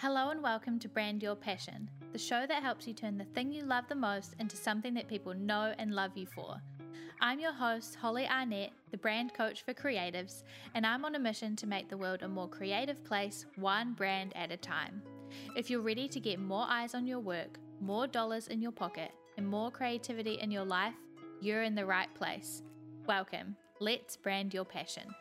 Hello and welcome to Brand Your Passion, the show that helps you turn the thing you love the most into something that people know and love you for. I'm your host, Holly Arnett, the brand coach for creatives, and I'm on a mission to make the world a more creative place, one brand at a time. If you're ready to get more eyes on your work, more dollars in your pocket, and more creativity in your life, you're in the right place. Welcome. Let's brand your passion.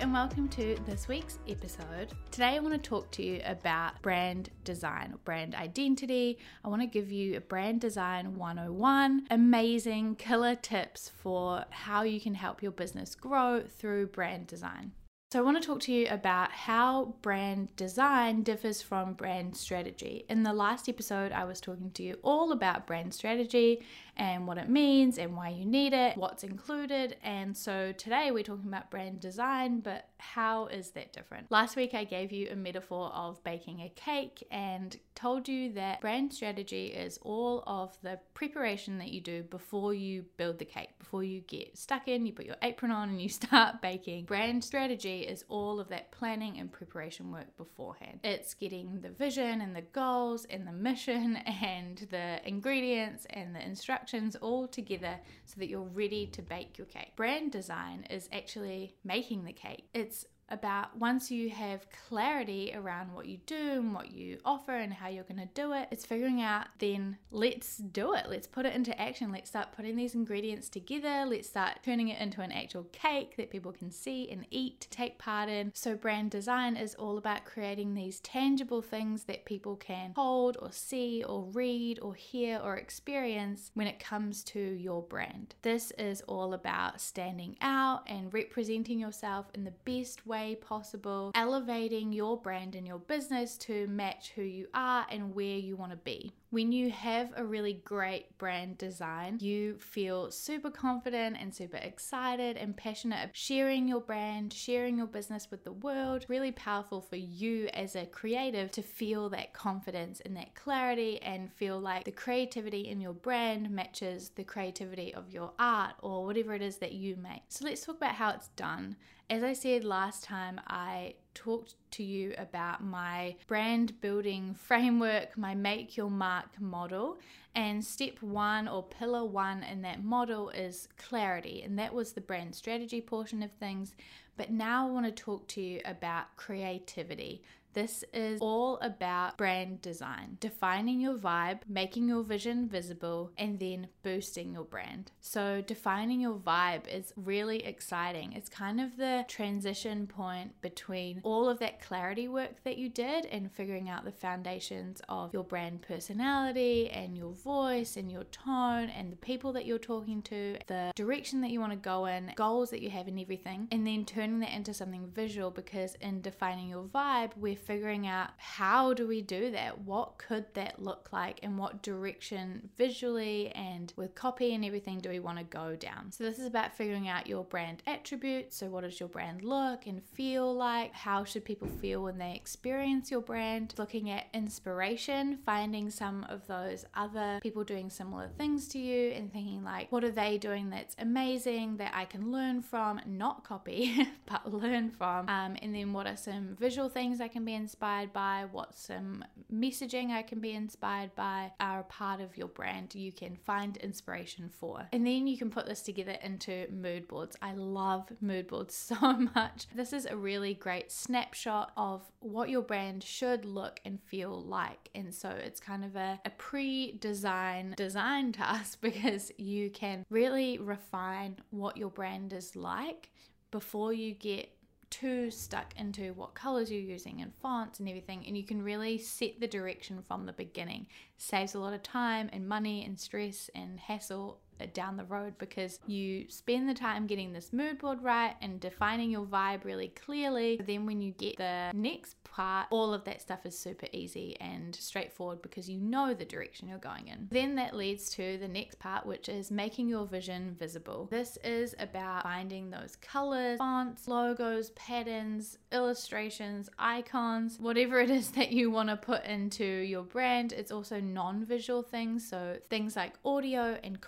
And welcome to this week's episode. Today, I want to talk to you about brand design, brand identity. I want to give you a brand design 101, amazing killer tips for how you can help your business grow through brand design. So, I want to talk to you about how brand design differs from brand strategy. In the last episode, I was talking to you all about brand strategy and what it means and why you need it, what's included. And so, today we're talking about brand design, but how is that different? Last week, I gave you a metaphor of baking a cake and told you that brand strategy is all of the preparation that you do before you build the cake, before you get stuck in, you put your apron on and you start baking. Brand strategy is all of that planning and preparation work beforehand. It's getting the vision and the goals and the mission and the ingredients and the instructions all together so that you're ready to bake your cake. Brand design is actually making the cake. It's about once you have clarity around what you do and what you offer and how you're going to do it, it's figuring out then let's do it. Let's put it into action. Let's start putting these ingredients together. Let's start turning it into an actual cake that people can see and eat, to take part in. So, brand design is all about creating these tangible things that people can hold or see or read or hear or experience when it comes to your brand. This is all about standing out and representing yourself in the best way way possible, elevating your brand and your business to match who you are and where you want to be. When you have a really great brand design, you feel super confident and super excited and passionate of sharing your brand, sharing your business with the world. Really powerful for you as a creative to feel that confidence and that clarity and feel like the creativity in your brand matches the creativity of your art or whatever it is that you make. So let's talk about how it's done. As I said last time, I talked to you about my brand building framework, my make your mark model. And step one or pillar one in that model is clarity, and that was the brand strategy portion of things. But now I want to talk to you about creativity. This is all about brand design, defining your vibe, making your vision visible, and then boosting your brand. So, defining your vibe is really exciting. It's kind of the transition point between all of that clarity work that you did and figuring out the foundations of your brand personality and your voice and your tone and the people that you're talking to, the direction that you want to go in, goals that you have, and everything, and then turning that into something visual because in defining your vibe, we're figuring out how do we do that? What could that look like? And what direction visually and with copy and everything do we want to go down? So, this is about figuring out your brand attributes. So, what does your brand look and feel like? How should people feel when they experience your brand? Looking at inspiration, finding some of those other people doing similar things to you and thinking, like, what are they doing that's amazing that I can learn from, not copy, but learn from? Um, and then, what are some visual things I can be be inspired by, what some messaging I can be inspired by are a part of your brand you can find inspiration for. And then you can put this together into mood boards. I love mood boards so much. This is a really great snapshot of what your brand should look and feel like. And so it's kind of a, a pre design design task because you can really refine what your brand is like before you get too stuck into what colors you're using and fonts and everything, and you can really set the direction from the beginning. Saves a lot of time and money and stress and hassle Uh, down the road because you spend the time getting this mood board right and defining your vibe really clearly. Then when you get the next part, all of that stuff is super easy and straightforward because you know the direction you're going in. Then that leads to the next part, which is making your vision visible. This is about finding those colors, fonts, logos, patterns, illustrations, icons, whatever it is that you want to put into your brand. It's also non visual things, so things like audio and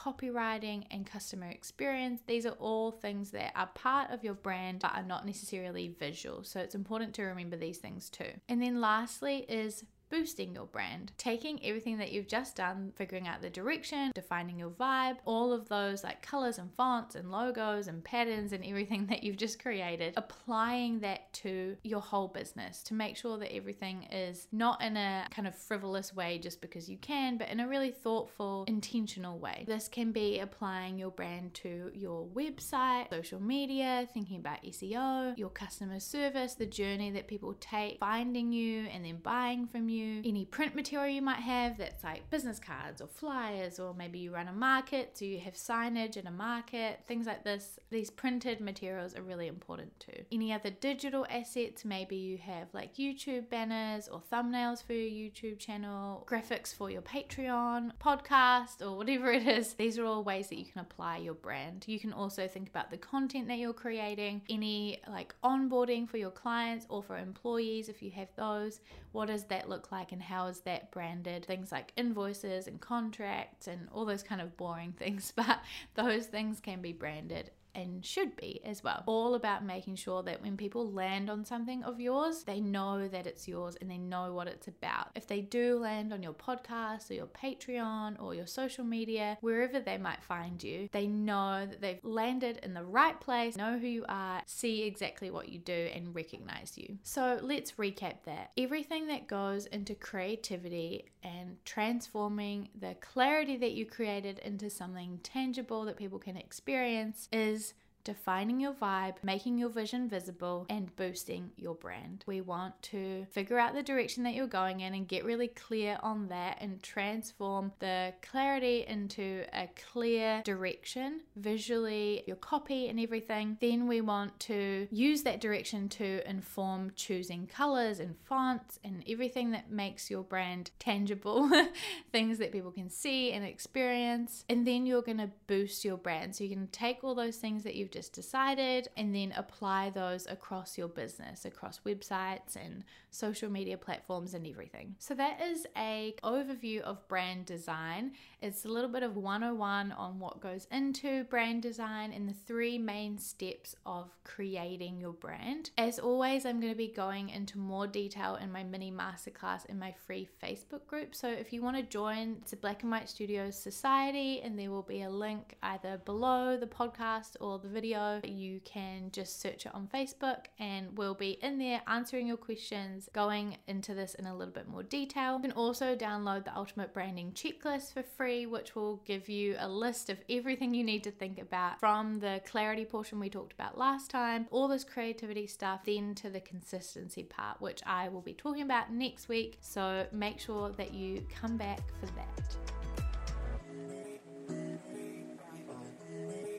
and customer experience. These are all things that are part of your brand but are not necessarily visual. So it's important to remember these things too. And then lastly is boosting your brand. Taking everything that you've just done, figuring out the direction, defining your vibe, all of those like colors and fonts and logos and patterns and everything that you've just created, applying that to your whole business to make sure that everything is not in a kind of frivolous way just because you can, but in a really thoughtful, intentional way. This can be applying your brand to your website, social media, thinking about SEO, your customer service, the journey that people take finding you and then buying from you you any print material you might have that's like business cards or flyers, or maybe you run a market, so you have signage in a market, things like this. These printed materials are really important too. Any other digital assets, maybe you have like YouTube banners or thumbnails for your YouTube channel, graphics for your Patreon, podcast, or whatever it is. These are all ways that you can apply your brand. You can also think about the content that you're creating, any like onboarding for your clients or for employees if you have those. What does that look like and how is that branded? Things like invoices and contracts and all those kind of boring things, but those things can be branded and should be as well. All about making sure that when people land on something of yours, they know that it's yours and they know what it's about. If they do land on your podcast or your Patreon or your social media, wherever they might find you, they know that they've landed in the right place, know who you are, see exactly what you do, and recognize you. So let's recap that. Everything that goes into creativity and transforming the clarity that you created into something tangible that people can experience is defining your vibe, making your vision visible, and boosting your brand. We want to figure out the direction that you're going in and get really clear on that and transform the clarity into a clear direction visually, your copy, and everything. Then we want to use that direction to inform choosing colors and fonts and everything that makes your brand tangible, things that people can see and experience. And then you're going to boost your brand. So you can take all those things that you've just decided and then apply those across your business, across websites and social media platforms and everything. So that is a overview of brand design. It's a little bit of 101 on what goes into brand design and the three main steps of creating your brand. As always, I'm going to be going into more detail in my mini masterclass in my free Facebook group. So if you want to join, it's a Black and White Studios Society and there will be a link either below the podcast or the video. You can just search it on Facebook and we'll be in there answering your questions going into this in a little bit more detail. You can also download the Ultimate Branding Checklist for free, which will give you a list of everything you need to think about from the clarity portion we talked about last time, all this creativity stuff, then to the consistency part, which I will be talking about next week. So make sure that you come back for that.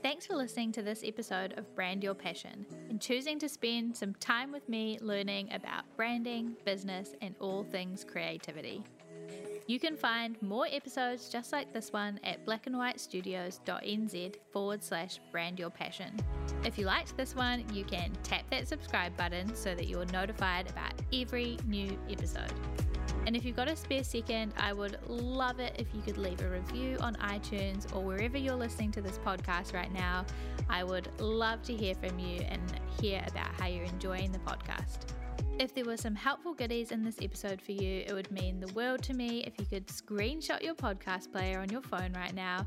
Thanks for listening to this episode of Brand Your Passion and choosing to spend some time with me learning about branding, business, and all things creativity. You can find more episodes just like this one at blackandwhitestudios.nz forward slash brand your passion. If you liked this one, you can tap that subscribe button so that you're notified about every new episode. And if you've got a spare second, I would love it if you could leave a review on iTunes or wherever you're listening to this podcast right now. I would love to hear from you and hear about how you're enjoying the podcast. If there were some helpful goodies in this episode for you, it would mean the world to me if you could screenshot your podcast player on your phone right now,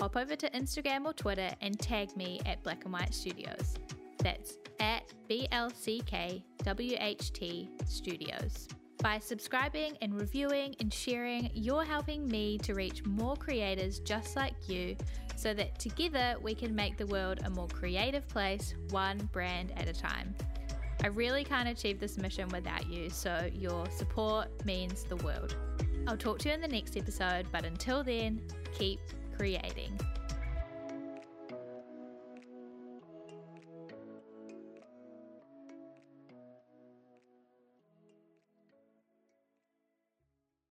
hop over to Instagram or Twitter and tag me at Black and White Studios. That's at BLCKWHT Studios. By subscribing and reviewing and sharing, you're helping me to reach more creators just like you so that together we can make the world a more creative place, one brand at a time. I really can't achieve this mission without you, so your support means the world. I'll talk to you in the next episode, but until then, keep creating.